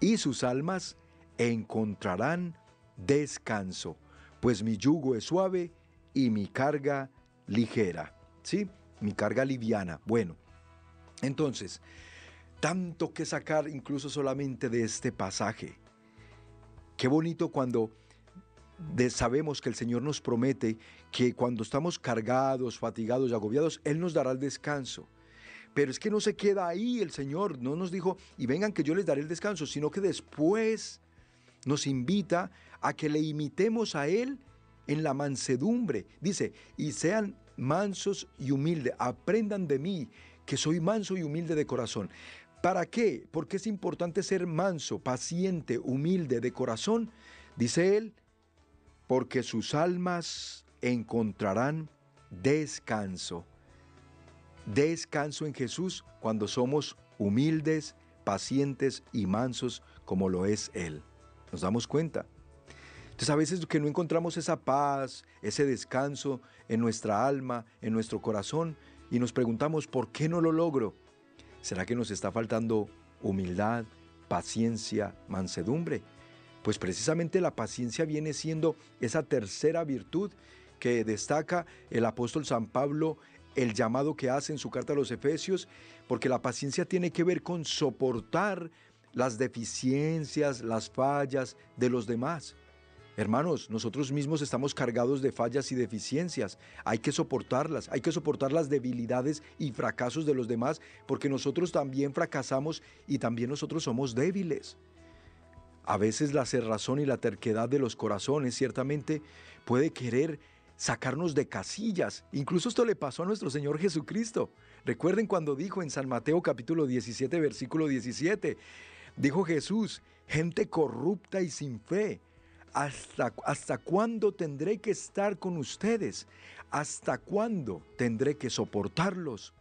y sus almas encontrarán descanso, pues mi yugo es suave y mi carga ligera. ¿Sí? Mi carga liviana. Bueno, entonces, tanto que sacar incluso solamente de este pasaje. Qué bonito cuando sabemos que el Señor nos promete que cuando estamos cargados, fatigados y agobiados, Él nos dará el descanso. Pero es que no se queda ahí el Señor, no nos dijo, y vengan que yo les daré el descanso, sino que después nos invita a que le imitemos a Él en la mansedumbre. Dice, y sean mansos y humildes, aprendan de mí, que soy manso y humilde de corazón. ¿Para qué? Porque es importante ser manso, paciente, humilde de corazón. Dice él, porque sus almas encontrarán descanso. Descanso en Jesús cuando somos humildes, pacientes y mansos como lo es Él. ¿Nos damos cuenta? Entonces a veces que no encontramos esa paz, ese descanso en nuestra alma, en nuestro corazón, y nos preguntamos, ¿por qué no lo logro? ¿Será que nos está faltando humildad, paciencia, mansedumbre? Pues precisamente la paciencia viene siendo esa tercera virtud que destaca el apóstol San Pablo, el llamado que hace en su carta a los Efesios, porque la paciencia tiene que ver con soportar las deficiencias, las fallas de los demás. Hermanos, nosotros mismos estamos cargados de fallas y deficiencias. Hay que soportarlas, hay que soportar las debilidades y fracasos de los demás, porque nosotros también fracasamos y también nosotros somos débiles. A veces la cerrazón y la terquedad de los corazones ciertamente puede querer sacarnos de casillas. Incluso esto le pasó a nuestro Señor Jesucristo. Recuerden cuando dijo en San Mateo capítulo 17, versículo 17, dijo Jesús, gente corrupta y sin fe ¿Hasta, ¿Hasta cuándo tendré que estar con ustedes? ¿Hasta cuándo tendré que soportarlos?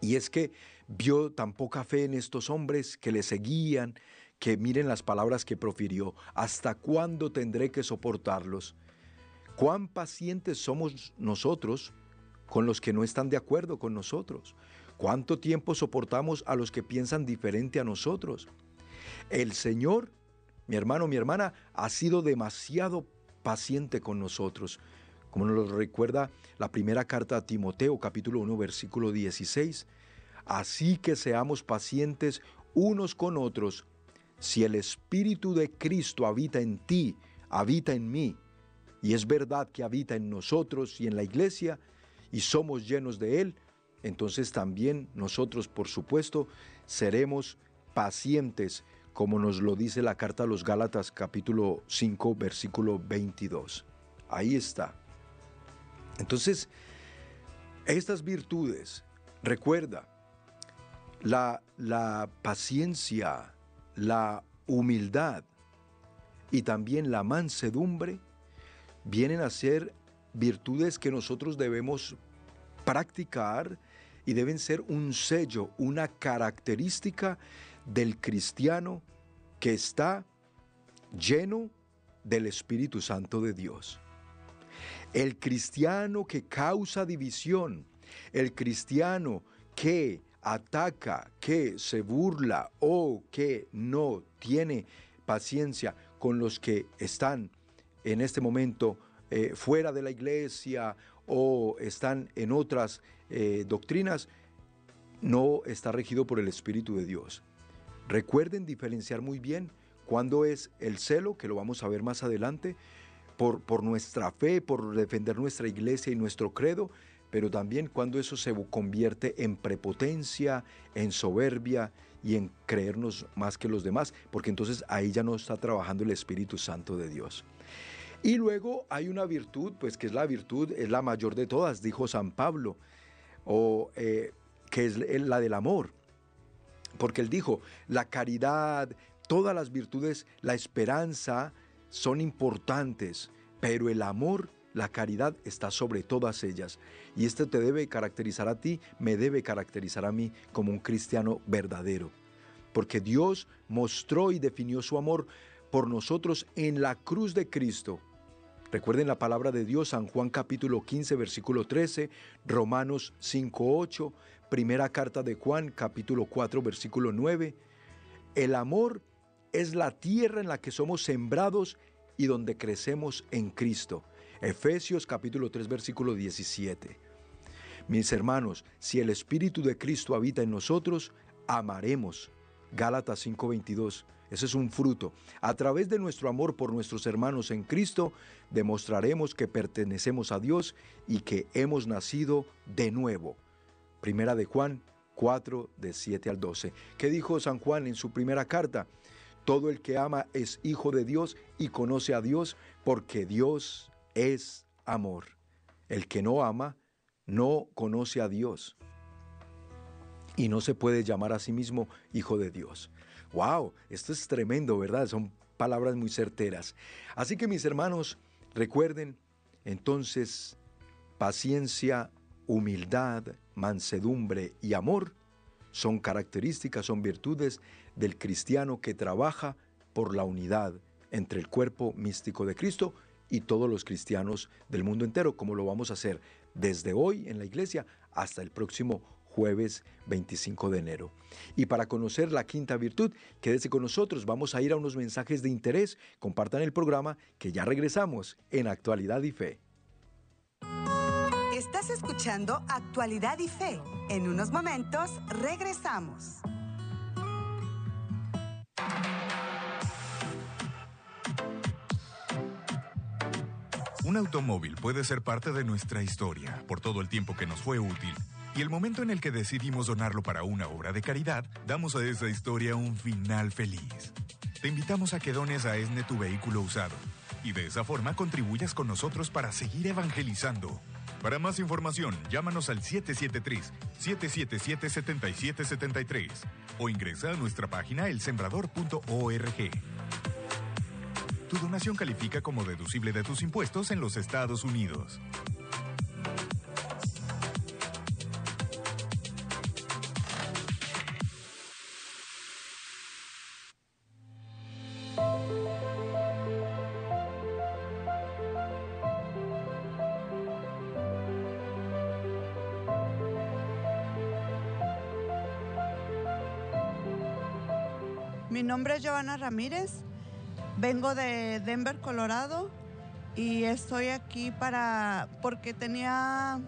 Y es que vio tan poca fe en estos hombres que le seguían, que miren las palabras que profirió. ¿Hasta cuándo tendré que soportarlos? ¿Cuán pacientes somos nosotros con los que no están de acuerdo con nosotros? ¿Cuánto tiempo soportamos a los que piensan diferente a nosotros? El Señor mi hermano, mi hermana, ha sido demasiado paciente con nosotros. Como nos lo recuerda la primera carta a Timoteo, capítulo 1, versículo 16. Así que seamos pacientes unos con otros. Si el Espíritu de Cristo habita en ti, habita en mí, y es verdad que habita en nosotros y en la iglesia, y somos llenos de Él, entonces también nosotros, por supuesto, seremos pacientes como nos lo dice la carta a los Gálatas capítulo 5 versículo 22. Ahí está. Entonces, estas virtudes, recuerda, la, la paciencia, la humildad y también la mansedumbre vienen a ser virtudes que nosotros debemos practicar y deben ser un sello, una característica del cristiano que está lleno del Espíritu Santo de Dios. El cristiano que causa división, el cristiano que ataca, que se burla o que no tiene paciencia con los que están en este momento eh, fuera de la iglesia o están en otras eh, doctrinas, no está regido por el Espíritu de Dios. Recuerden diferenciar muy bien cuándo es el celo, que lo vamos a ver más adelante, por, por nuestra fe, por defender nuestra iglesia y nuestro credo, pero también cuando eso se convierte en prepotencia, en soberbia y en creernos más que los demás, porque entonces ahí ya no está trabajando el Espíritu Santo de Dios. Y luego hay una virtud, pues que es la virtud, es la mayor de todas, dijo San Pablo, o eh, que es la del amor. Porque él dijo, la caridad, todas las virtudes, la esperanza son importantes, pero el amor, la caridad está sobre todas ellas. Y esto te debe caracterizar a ti, me debe caracterizar a mí como un cristiano verdadero. Porque Dios mostró y definió su amor por nosotros en la cruz de Cristo Recuerden la palabra de Dios, San Juan capítulo 15, versículo 13, Romanos 5, 8, primera carta de Juan capítulo 4, versículo 9. El amor es la tierra en la que somos sembrados y donde crecemos en Cristo. Efesios capítulo 3, versículo 17. Mis hermanos, si el Espíritu de Cristo habita en nosotros, amaremos. Gálatas 5:22. Ese es un fruto. A través de nuestro amor por nuestros hermanos en Cristo, demostraremos que pertenecemos a Dios y que hemos nacido de nuevo. Primera de Juan 4, de 7 al 12. ¿Qué dijo San Juan en su primera carta? Todo el que ama es hijo de Dios y conoce a Dios porque Dios es amor. El que no ama no conoce a Dios y no se puede llamar a sí mismo hijo de Dios. ¡Wow! Esto es tremendo, ¿verdad? Son palabras muy certeras. Así que mis hermanos, recuerden entonces paciencia, humildad, mansedumbre y amor son características, son virtudes del cristiano que trabaja por la unidad entre el cuerpo místico de Cristo y todos los cristianos del mundo entero, como lo vamos a hacer desde hoy en la iglesia hasta el próximo jueves 25 de enero. Y para conocer la quinta virtud, quédese con nosotros, vamos a ir a unos mensajes de interés, compartan el programa que ya regresamos en Actualidad y Fe. Estás escuchando Actualidad y Fe. En unos momentos regresamos. Un automóvil puede ser parte de nuestra historia por todo el tiempo que nos fue útil y el momento en el que decidimos donarlo para una obra de caridad, damos a esa historia un final feliz. Te invitamos a que dones a ESNE tu vehículo usado y de esa forma contribuyas con nosotros para seguir evangelizando. Para más información, llámanos al 773-777-7773 o ingresa a nuestra página elsembrador.org. Tu donación califica como deducible de tus impuestos en los Estados Unidos. Mi nombre es Giovanna Ramírez, vengo de Denver, Colorado y estoy aquí para porque tenía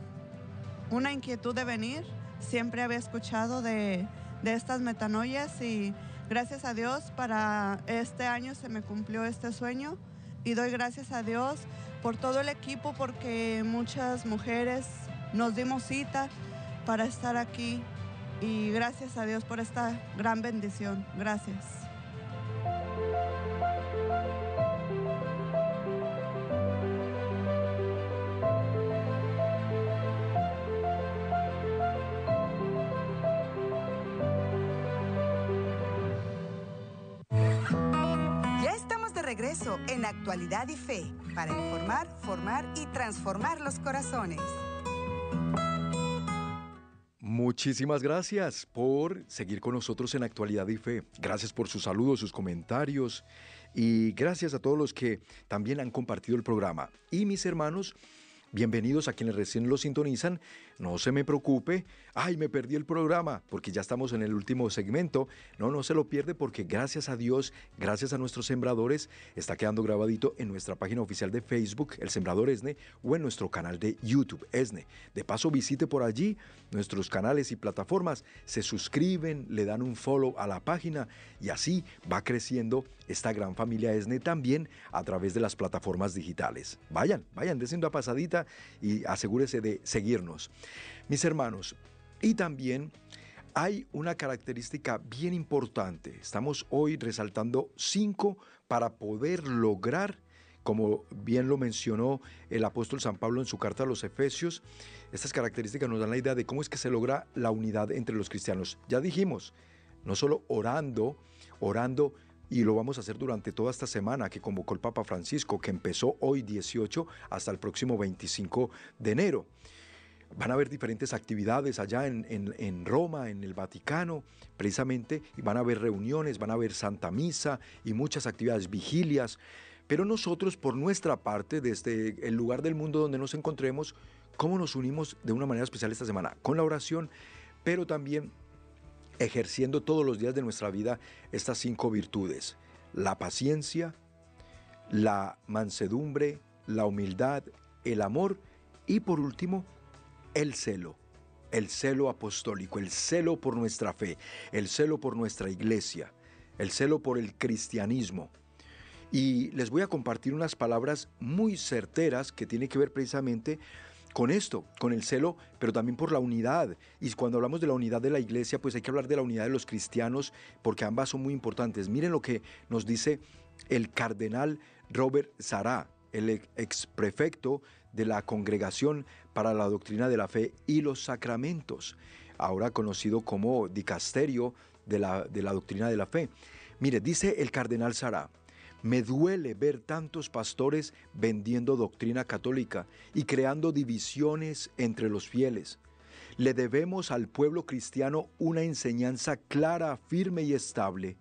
una inquietud de venir. Siempre había escuchado de, de estas metanoias y gracias a Dios para este año se me cumplió este sueño y doy gracias a Dios por todo el equipo porque muchas mujeres nos dimos cita para estar aquí y gracias a Dios por esta gran bendición. Gracias. En Actualidad y Fe para informar, formar y transformar los corazones. Muchísimas gracias por seguir con nosotros en Actualidad y Fe. Gracias por sus saludos, sus comentarios y gracias a todos los que también han compartido el programa. Y mis hermanos, Bienvenidos a quienes recién lo sintonizan. No se me preocupe. Ay, me perdí el programa porque ya estamos en el último segmento. No, no se lo pierde porque gracias a Dios, gracias a nuestros sembradores, está quedando grabadito en nuestra página oficial de Facebook, El Sembrador ESNE, o en nuestro canal de YouTube, ESNE. De paso, visite por allí nuestros canales y plataformas. Se suscriben, le dan un follow a la página y así va creciendo esta gran familia ESNE también a través de las plataformas digitales. Vayan, vayan, desen una pasadita y asegúrese de seguirnos. Mis hermanos, y también hay una característica bien importante. Estamos hoy resaltando cinco para poder lograr, como bien lo mencionó el apóstol San Pablo en su carta a los Efesios, estas características nos dan la idea de cómo es que se logra la unidad entre los cristianos. Ya dijimos, no solo orando, orando y lo vamos a hacer durante toda esta semana que convocó el Papa Francisco, que empezó hoy 18 hasta el próximo 25 de enero. Van a haber diferentes actividades allá en, Roma, en el Vaticano, precisamente, y van a haber reuniones, van a haber Santa Misa y muchas actividades, vigilias. Pero nosotros, por nuestra parte, desde el lugar del mundo donde nos encontremos, ¿cómo nos unimos de una manera especial esta semana? Con la oración, pero también ejerciendo todos los días de nuestra vida estas cinco virtudes. La paciencia, la mansedumbre, la humildad, el amor y por último, el celo. El celo apostólico, el celo por nuestra fe, el celo por nuestra iglesia, el celo por el cristianismo. Y les voy a compartir unas palabras muy certeras que tienen que ver precisamente con esto, con el celo, pero también por la unidad. Y cuando hablamos de la unidad de la iglesia, pues hay que hablar de la unidad de los cristianos, porque ambas son muy importantes. Miren lo que nos dice el cardenal Robert Sará, el ex prefecto de la Congregación para la Doctrina de la Fe y los Sacramentos, ahora conocido como dicasterio de la, de la Doctrina de la Fe. Mire, dice el cardenal Sará, me duele ver tantos pastores vendiendo doctrina católica y creando divisiones entre los fieles. Le debemos al pueblo cristiano una enseñanza clara, firme y estable.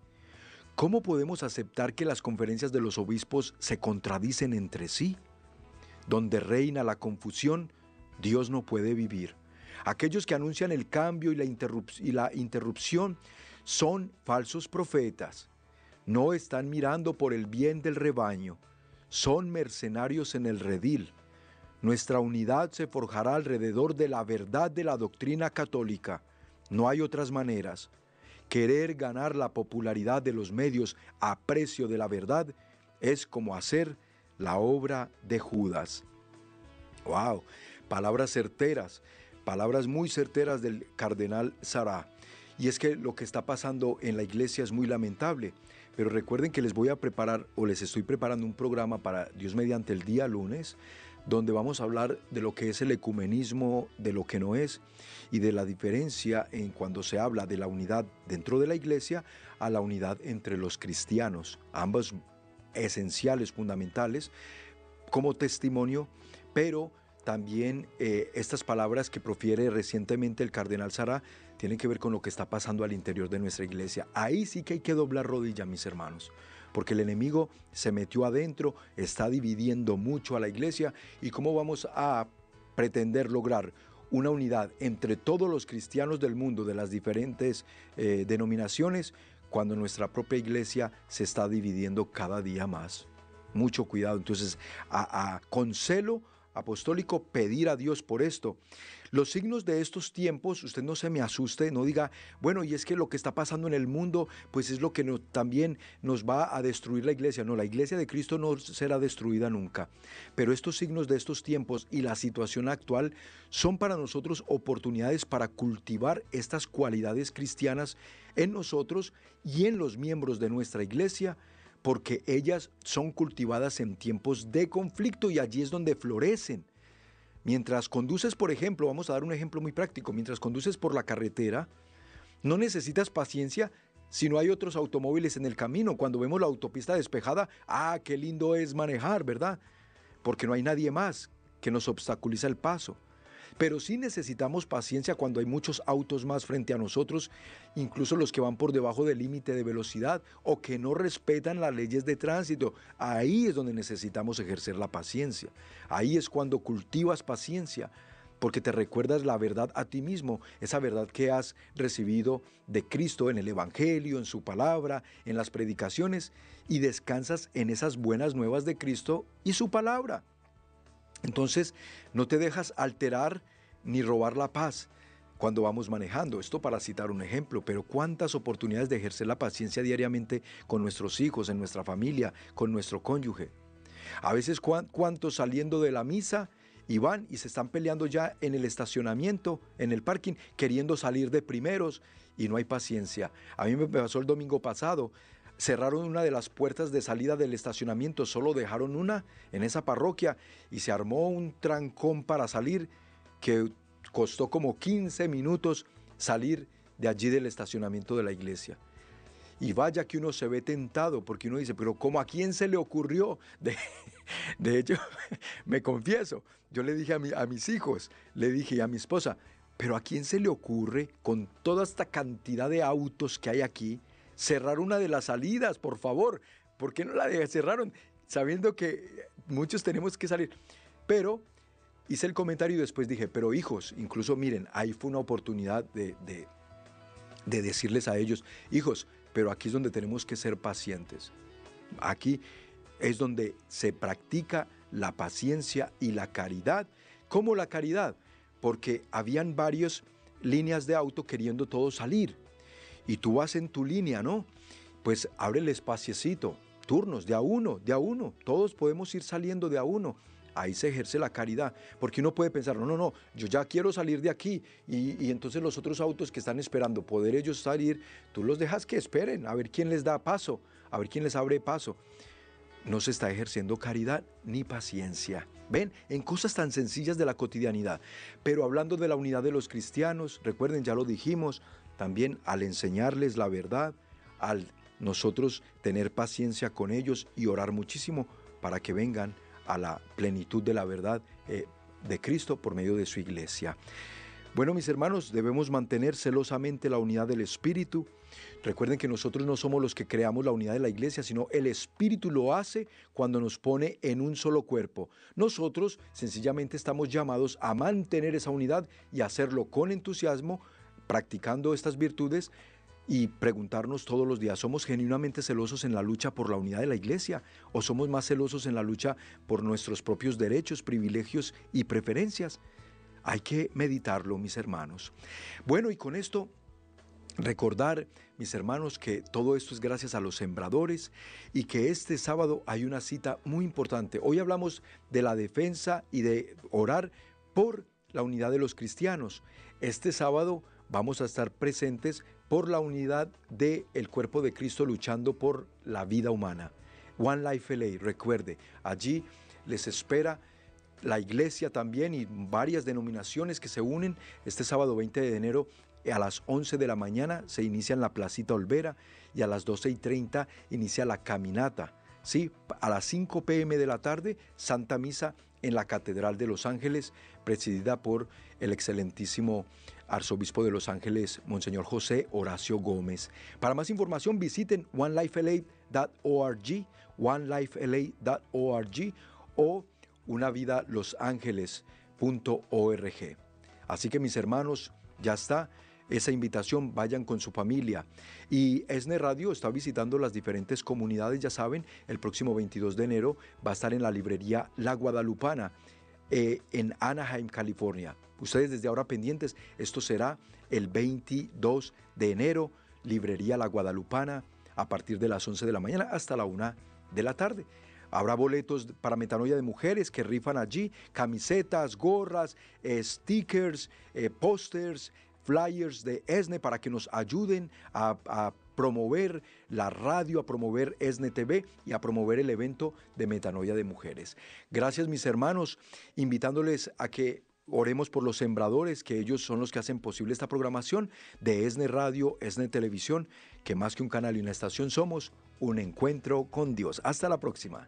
¿Cómo podemos aceptar que las conferencias de los obispos se contradicen entre sí? Donde reina la confusión, Dios no puede vivir. Aquellos que anuncian el cambio y la, y la interrupción son falsos profetas no están mirando por el bien del rebaño, son mercenarios en el redil. Nuestra unidad se forjará alrededor de la verdad de la doctrina católica. No hay otras maneras. Querer ganar la popularidad de los medios a precio de la verdad es como hacer la obra de Judas. ¡Wow! Palabras certeras, palabras muy certeras del cardenal Sará. Y es que lo que está pasando en la iglesia es muy lamentable. Pero recuerden que les voy a preparar o les estoy preparando un programa para Dios mediante el día lunes, donde vamos a hablar de lo que es el ecumenismo, de lo que no es, y de la diferencia en cuando se habla de la unidad dentro de la iglesia a la unidad entre los cristianos, ambos esenciales, fundamentales, como testimonio, pero también eh, estas palabras que profiere recientemente el cardenal Sara tienen que ver con lo que está pasando al interior de nuestra iglesia. Ahí sí que hay que doblar rodilla, mis hermanos, porque el enemigo se metió adentro, está dividiendo mucho a la iglesia y cómo vamos a pretender lograr una unidad entre todos los cristianos del mundo de las diferentes eh, denominaciones cuando nuestra propia iglesia se está dividiendo cada día más. Mucho cuidado. Entonces, a, a, con celo apostólico pedir a Dios por esto. Los signos de estos tiempos, usted no se me asuste, no diga, bueno, y es que lo que está pasando en el mundo, pues es lo que también nos va a destruir la iglesia. No, la iglesia de Cristo no será destruida nunca. Pero estos signos de estos tiempos y la situación actual son para nosotros oportunidades para cultivar estas cualidades cristianas en nosotros y en los miembros de nuestra iglesia porque ellas son cultivadas en tiempos de conflicto y allí es donde florecen. Mientras conduces, por ejemplo, vamos a dar un ejemplo muy práctico, mientras conduces por la carretera, no necesitas paciencia si no hay otros automóviles en el camino. Cuando vemos la autopista despejada, ah, qué lindo es manejar, ¿verdad? Porque no hay nadie más que nos obstaculiza el paso. Pero sí necesitamos paciencia cuando hay muchos autos más frente a nosotros, incluso los que van por debajo del límite de velocidad o que no respetan las leyes de tránsito. Ahí es donde necesitamos ejercer la paciencia. Ahí es cuando cultivas paciencia porque te recuerdas la verdad a ti mismo, esa verdad que has recibido de Cristo en el Evangelio, en su palabra, en las predicaciones, y descansas en esas buenas nuevas de Cristo y su palabra. Entonces, no te dejas alterar ni robar la paz cuando vamos manejando. Esto para citar un ejemplo, pero cuántas oportunidades de ejercer la paciencia diariamente con nuestros hijos, en nuestra familia, con nuestro cónyuge. A veces cuántos saliendo de la misa y van y se están peleando ya en el estacionamiento, en el parking, queriendo salir de primeros y no hay paciencia. A mí me pasó el domingo pasado, cerraron una de las puertas de salida del estacionamiento, solo dejaron una en esa parroquia y se armó un trancón para salir que costó como 15 minutos salir de allí del estacionamiento de la iglesia. Y vaya que uno se ve tentado porque uno dice, pero ¿cómo a quién se le ocurrió? De, de hecho, me confieso, yo le dije a, mi, a mis hijos, le dije a mi esposa, pero ¿a quién se le ocurre con toda esta cantidad de autos que hay aquí cerrar una de las salidas, por favor? ¿Por qué no la cerraron sabiendo que muchos tenemos que salir? Pero hice el comentario y después dije, pero hijos, incluso miren, ahí fue una oportunidad de, de, de decirles a ellos, hijos, pero aquí es donde tenemos que ser pacientes. Aquí es donde se practica la paciencia y la caridad. ¿Cómo la caridad? Porque habían varias líneas de auto queriendo todos salir. Y tú vas en tu línea, ¿no? Pues abre el espaciecito, turnos, de a uno, de a uno. Todos podemos ir saliendo de a uno. Ahí se ejerce la caridad, porque uno puede pensar, no, no, no, yo ya quiero salir de aquí y, y, entonces los otros autos que están esperando poder ellos salir, tú los dejas que esperen, a ver quién les da paso, a ver quién les abre paso no se está ejerciendo caridad ni paciencia. Ven, en cosas tan sencillas de la cotidianidad. Pero hablando de la unidad de los cristianos, recuerden, ya lo dijimos, también al enseñarles la verdad, al nosotros tener paciencia con ellos y orar muchísimo para que vengan a la plenitud de la verdad eh, de Cristo por medio de su iglesia. Bueno, mis hermanos, debemos mantener celosamente la unidad del Espíritu. Recuerden que nosotros no somos los que creamos la unidad de la iglesia, sino el Espíritu lo hace cuando nos pone en un solo cuerpo. Nosotros sencillamente estamos llamados a mantener esa unidad y hacerlo con entusiasmo, practicando estas virtudes y preguntarnos todos los días, ¿somos genuinamente celosos en la lucha por la unidad de la iglesia o somos más celosos en la lucha por nuestros propios derechos, privilegios y preferencias? Hay que meditarlo, mis hermanos. Bueno, y con esto recordar, mis hermanos, que todo esto es gracias a los sembradores y que este sábado hay una cita muy importante. Hoy hablamos de la defensa y de orar por la unidad de los cristianos. Este sábado vamos a estar presentes por la unidad del el cuerpo de Cristo luchando por la vida humana. One Life LA, recuerde, allí les espera la iglesia también y varias denominaciones que se unen. Este sábado 20 de enero a las 11 de la mañana se inicia en la Placita Olvera y a las 12 y 30 inicia la caminata. Sí, a las 5 pm de la tarde, Santa Misa en la Catedral de Los Ángeles, presidida por el excelentísimo arzobispo de Los Ángeles, Monseñor José Horacio Gómez. Para más información visiten onelifela.org, onelifela.org o unavidalosangeles.org. Así que mis hermanos, ya está esa invitación, vayan con su familia. Y ESNE Radio está visitando las diferentes comunidades, ya saben, el próximo 22 de enero va a estar en la librería La Guadalupana, eh, en Anaheim, California. Ustedes desde ahora pendientes, esto será el 22 de enero, librería La Guadalupana, a partir de las 11 de la mañana hasta la 1 de la tarde. Habrá boletos para metanoia de mujeres que rifan allí, camisetas, gorras, eh, stickers, eh, pósters, flyers de ESNE para que nos ayuden a, a promover la radio, a promover ESNE TV y a promover el evento de metanoia de mujeres. Gracias mis hermanos, invitándoles a que Oremos por los sembradores, que ellos son los que hacen posible esta programación de ESNE Radio, ESNE Televisión, que más que un canal y una estación somos un encuentro con Dios. Hasta la próxima.